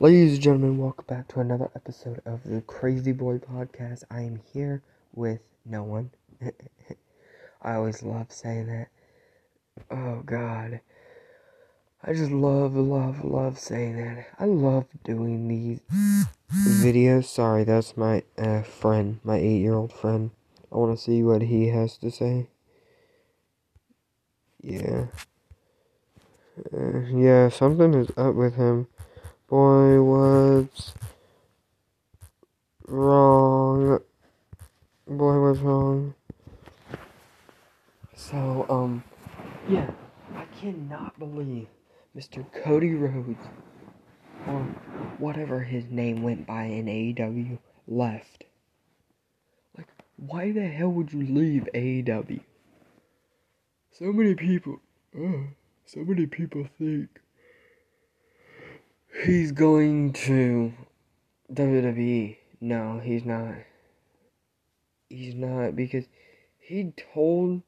Ladies and gentlemen, welcome back to another episode of the Crazy Boy Podcast. I am here with no one. I always love saying that. Oh, God. I just love, love, love saying that. I love doing these videos. Sorry, that's my uh, friend, my eight year old friend. I want to see what he has to say. Yeah. Uh, yeah, something is up with him. Boy, was wrong? Boy, was wrong? So, um, yeah, I cannot believe Mr. Cody Rhodes, or whatever his name went by in AEW, left. Like, why the hell would you leave AEW? So many people, uh, so many people think he's going to WWE. No, he's not. He's not because he told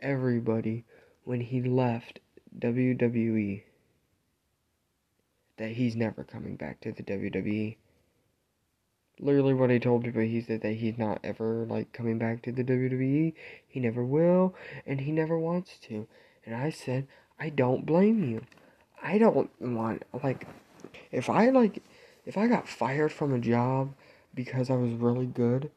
everybody when he left WWE that he's never coming back to the WWE. Literally, what he told people, he said that he's not ever like coming back to the WWE. He never will, and he never wants to. And I said, I don't blame you. I don't want like if I like if I got fired from a job because I was really good.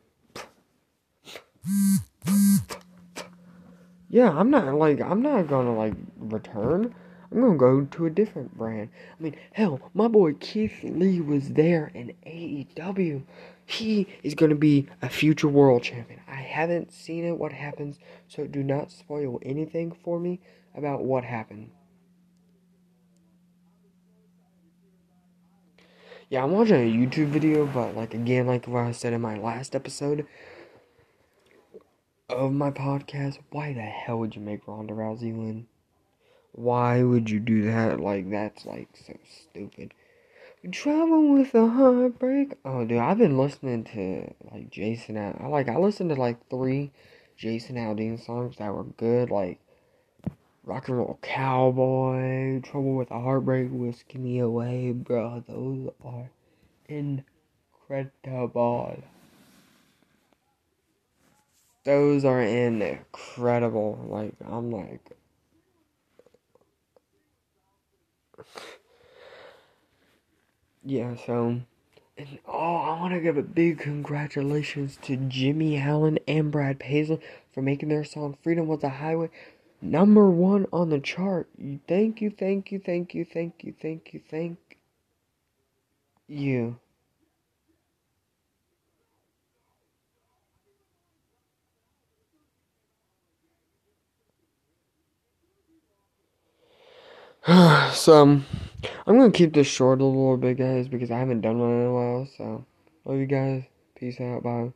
Yeah, I'm not like I'm not gonna like return. I'm gonna go to a different brand. I mean, hell, my boy Keith Lee was there in AEW. He is gonna be a future world champion. I haven't seen it, what happens, so do not spoil anything for me about what happened. Yeah, I'm watching a YouTube video, but like again, like what I said in my last episode of my podcast, why the hell would you make Ronda Rousey win? Why would you do that? Like that's like so stupid. Trouble with a Heartbreak. Oh, dude, I've been listening to like Jason. I like I listened to like three Jason Aldean songs that were good, like Rock and Roll Cowboy, Trouble with a Heartbreak, Whiskey Me Away, bro. Those are incredible. Those are incredible. Like, I'm like. Yeah, so. And oh, I want to give a big congratulations to Jimmy Allen and Brad Paisley for making their song Freedom Was a Highway number one on the chart. Thank you, thank you, thank you, thank you, thank you, thank you. so, um, I'm gonna keep this short a little bit, guys, because I haven't done one in a while. So, love you guys. Peace out. Bye.